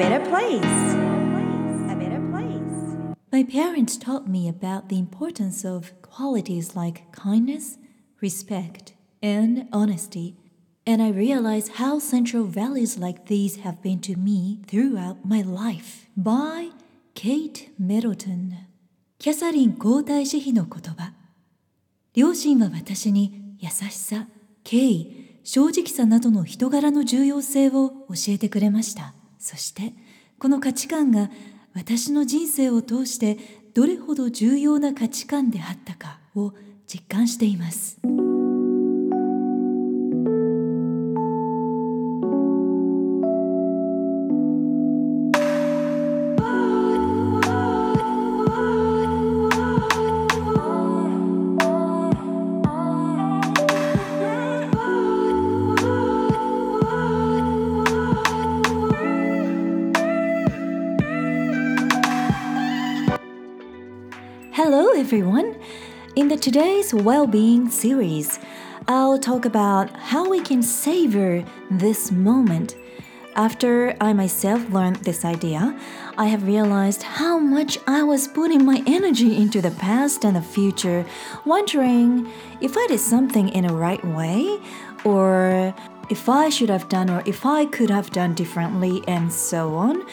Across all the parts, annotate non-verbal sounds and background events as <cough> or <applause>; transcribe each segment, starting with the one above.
better place. A better place. My parents taught me about the importance of qualities like kindness, respect, and honesty, and I realized how central values like these have been to me throughout my life. By Kate Middleton キャサリン皇太子妃の言葉両親は私に優しさ、敬意、正直さなどの人柄の重要性を教えてくれました。そしてこの価値観が私の人生を通してどれほど重要な価値観であったかを実感しています。Hello, everyone. In the today's well-being series, I'll talk about how we can savor this moment. After I myself learned this idea, I have realized how much I was putting my energy into the past and the future, wondering if I did something in the right way or if I should have done or if I could have done differently and so on.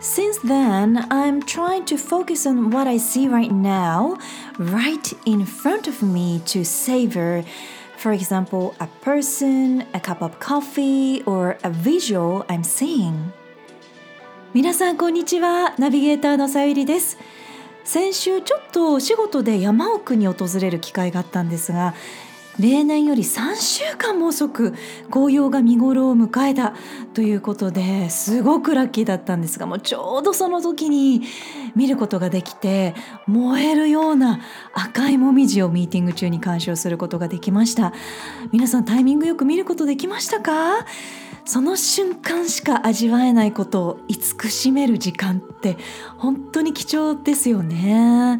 Since then, I'm trying to focus on what I see right now, right in front of me to savor. For example, a person, a cup of coffee, or a visual I'm seeing. 皆さんこんにちは。ナビゲーターのさゆりです。先週ちょっとお仕事で山奥に訪れる機会があったんですが、例年より3週間も遅く紅葉が見頃を迎えたということですごくラッキーだったんですがもうちょうどその時に見ることができて燃えるような赤いもみじをミーティング中に鑑賞することができました。皆さんタイミングよく見ることできましたか？その瞬間しか味わえないことを慈しめる時間って本当に貴重ですよね。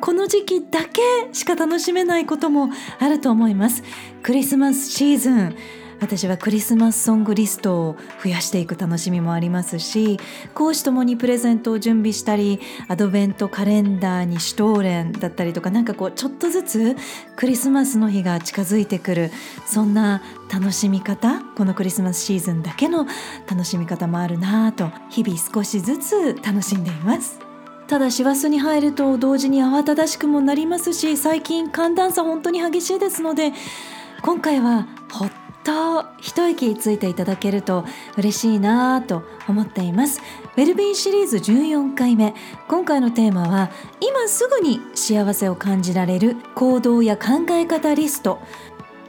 この時期だけしか楽しめないこともあると思いますクリスマスシーズン私はクリスマスソングリストを増やしていく楽しみもありますし講師ともにプレゼントを準備したりアドベントカレンダーにシュトーレンだったりとかなんかこうちょっとずつクリスマスの日が近づいてくるそんな楽しみ方このクリスマスシーズンだけの楽しみ方もあるなぁと日々少しずつ楽しんでいます。ただ師走に入ると同時に慌ただしくもなりますし最近寒暖差本当に激しいですので今回はほっと一息ついていただけると嬉しいなと思っています。ウェルビーシリーズ14回目。今回のテーマは今すぐに幸せを感じられる行動や考え方リスト。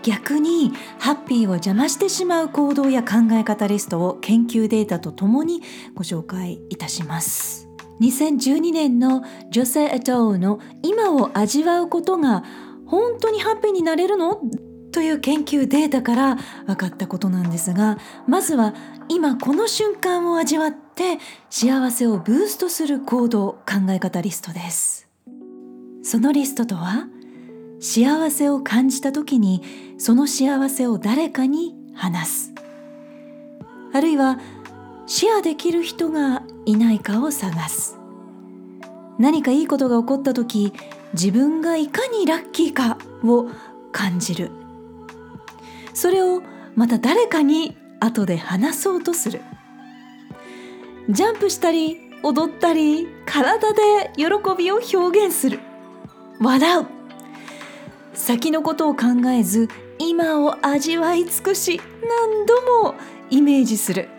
逆にハッピーを邪魔してしまう行動や考え方リストを研究データとともにご紹介いたします。2012年の女性エトーの今を味わうことが本当にハッピーになれるのという研究データから分かったことなんですがまずは今この瞬間を味わって幸せをブーストする行動考え方リストです。そのリストとは幸せを感じた時にその幸せを誰かに話す。あるいはシェアできる人がいないかを探す。何かいいことが起こった時自分がいかにラッキーかを感じる。それをまた誰かに後で話そうとする。ジャンプしたり踊ったり体で喜びを表現する。笑う。先のことを考えず今を味わい尽くし何度もイメージする。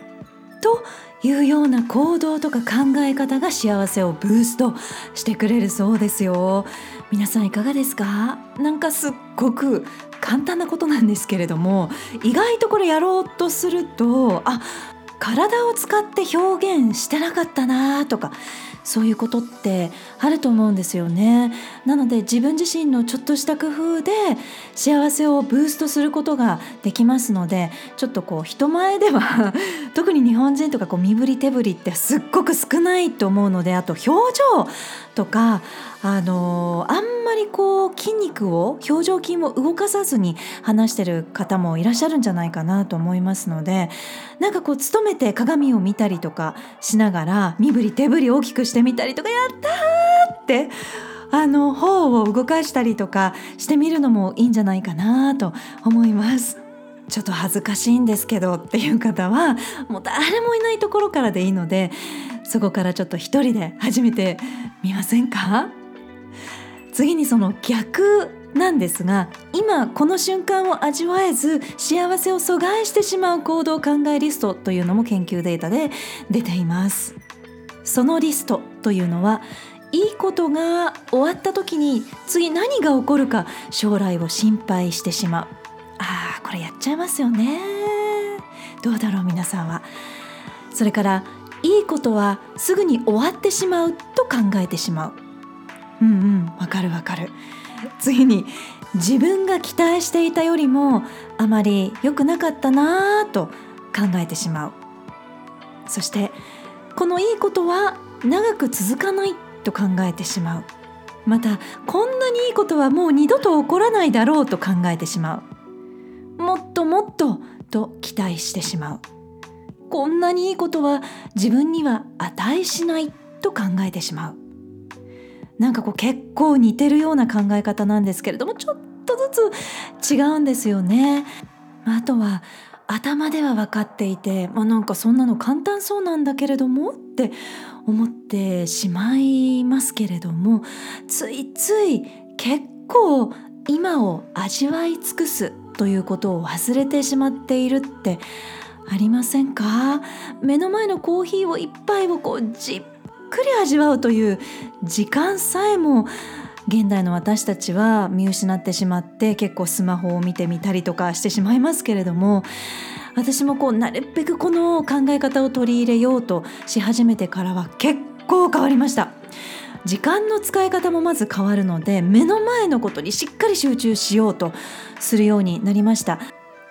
というような行動とか考え方が幸せをブーストしてくれるそうですよ。皆さんいかがですか？なんかすっごく簡単なことなんですけれども意外とこれやろうとするとあ体を使って表現してなかったなとかそういうことってあると思うんですよね。なので自分自身のちょっとした工夫で幸せをブーストすることができますのでちょっとこう人前では <laughs> 特に日本人とかこう身振り手振りってすっごく少ないと思うのであと表情とかあのあんまりこう筋肉を表情筋を動かさずに話してる方もいらっしゃるんじゃないかなと思いますのでなんかこう勤めて鏡を見たりとかしながら身振り手振り大きくしてみたりとかやったーってあの頬を動かしたりとかしてみるのもいいんじゃないかなと思います。ちょっと恥ずかしいんですけどっていう方はもう誰もいないところからでいいのでそこからちょっと一人で始めてみませんか？次にその逆なんですが今この瞬間を味わえず幸せを阻害してしまう行動考えリストというのも研究データで出ています。そのリストというのはいいことが終わった時に次何が起こるか将来を心配してしまう。あーこれやっちゃいますよね。どうだろう皆さんは。それからいいことはすぐに終わってしまうと考えてしまう。うんわかるわかる。次に自分が期待していたよりもあまり良くなかったなぁと考えてしまう。そしてこのいいことは長く続かないと考えてしまう。またこんなにいいことはもう二度と起こらないだろうと考えてしまう。もっともっとと期待してしまう。こんなにいいことは自分には値しないと考えてしまう。なんかこう結構似てるような考え方なんですけれどもちょっとずつ違うんですよね。あとは頭では分かっていて、まあ、なんかそんなの簡単そうなんだけれどもって思ってしまいますけれどもついつい結構今を味わい尽くすということを忘れてしまっているってありませんか？目の前のコーヒーを一杯をこうじっくり味わうという時間さえも現代の私たちは見失ってしまって結構スマホを見てみたりとかしてしまいますけれども私もこうなるべくこの考え方を取り入れようとし始めてからは結構変わりました。時間の使い方もまず変わるので目の前のことにしっかり集中しようとするようになりました。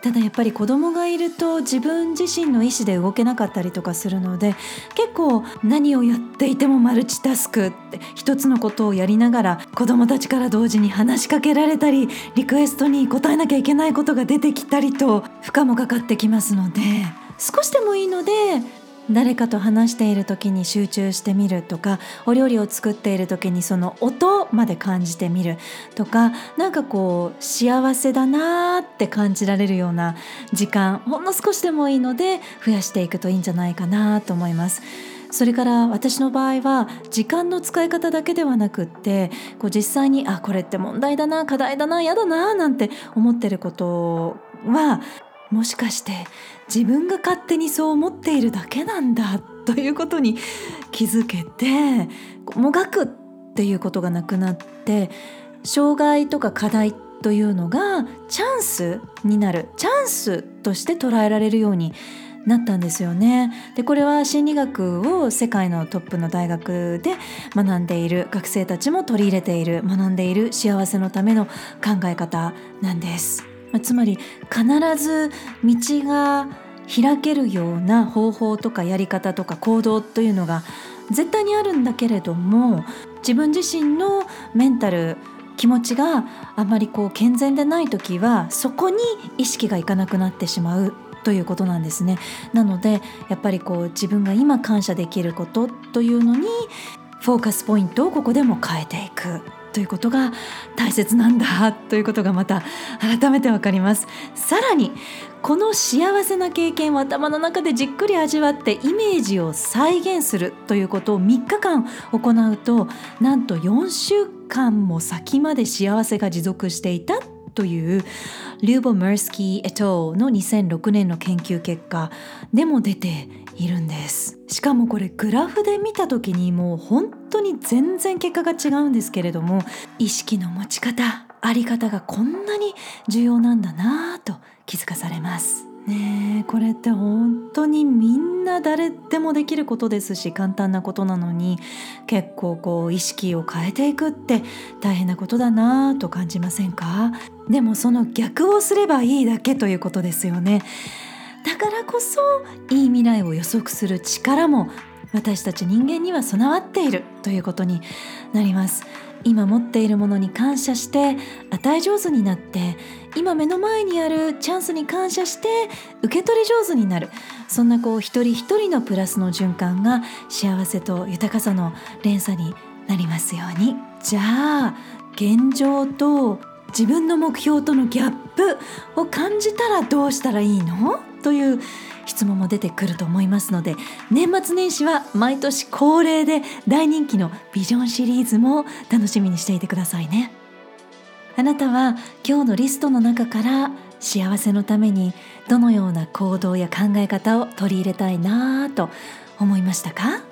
ただやっぱり子供がいると自分自身の意思で動けなかったりとかするので結構何をやっていてもマルチタスクって一つのことをやりながら子供たちから同時に話しかけられたりリクエストに応えなきゃいけないことが出てきたりと負荷もかかってきますので少しでもいいので誰かと話している時に集中してみるとかお料理を作っている時にその音まで感じてみるとかなんかこう幸せだなーって感じられるような時間ほんの少しでもいいので増やしていくといいんじゃないかなと思います。それから私の場合は時間の使い方だけではなくってこう実際にあこれって問題だな課題だな嫌だななんて思ってることはもしかして自分が勝手にそう思っているだけなんだということに気づけてもがくっていうことがなくなって障害とか課題というのがチャンスになるチャンスとして捉えられるようになったんですよね。でこれは心理学を世界のトップの大学で学んでいる学生たちも取り入れている学んでいる幸せのための考え方なんです。ま、つまり必ず道が開けるような方法とかやり方とか行動というのが絶対にあるんだけれども自分自身のメンタル気持ちがあまりこう健全でない時はそこに意識がいかなくなってしまうということなんですね。なのでやっぱりこう自分が今感謝できることというのにフォーカスポイントをここでも変えていく。ということが大切なんだということがまた改めて分かります。さらにこの幸せな経験を頭の中でじっくり味わってイメージを再現するということを3日間行うとなんと4週間も先まで幸せが持続していたというリューボ・マースキー・エトーの2006年の研究結果でも出ているんです。しかもこれグラフで見た時にもう本当に全然結果が違うんですけれども意識の持ち方あり方がこんなに重要なんだなぁと気づかされます。ねえこれって本当にみんな誰でもできることですし簡単なことなのに結構こう意識を変えていくって大変なことだなぁと感じませんか？でもその逆をすればいいだけということですよね。からこそいい未来を予測する力も私たち人間には備わっているということになります。今持っているものに感謝して与え上手になって今目の前にあるチャンスに感謝して受け取り上手になる。そんなこう一人一人のプラスの循環が幸せと豊かさの連鎖になりますように。じゃあ現状と自分の目標とのギャップを感じたらどうしたらいいの？という質問も出てくると思いますので年末年始は毎年恒例で大人気のビジョンシリーズも楽しみにしていてくださいね。あなたは今日のリストの中から幸せのためにどのような行動や考え方を取り入れたいなと思いましたか？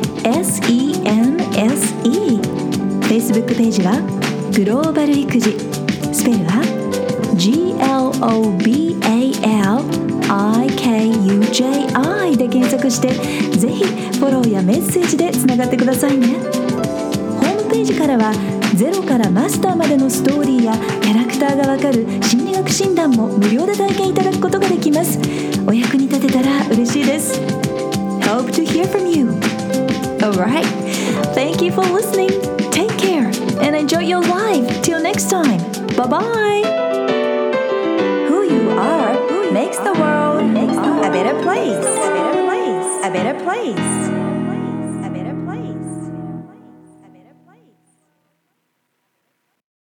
SENSE Facebook ページはグローバル育児。スペルは GLOBALIKUJI で検索してぜひフォローやメッセージでつながってくださいね。ホームページからはゼロからマスターまでのストーリーやキャラクターがわかる心理学診断も無料で体験いただくことができます。お役に立てたら嬉しいです。Hope to hear from you. Alright, thank you for listening. Take care and enjoy your life. Till next time. Bye bye. Who you are makes the world a better place. A better place. A better place.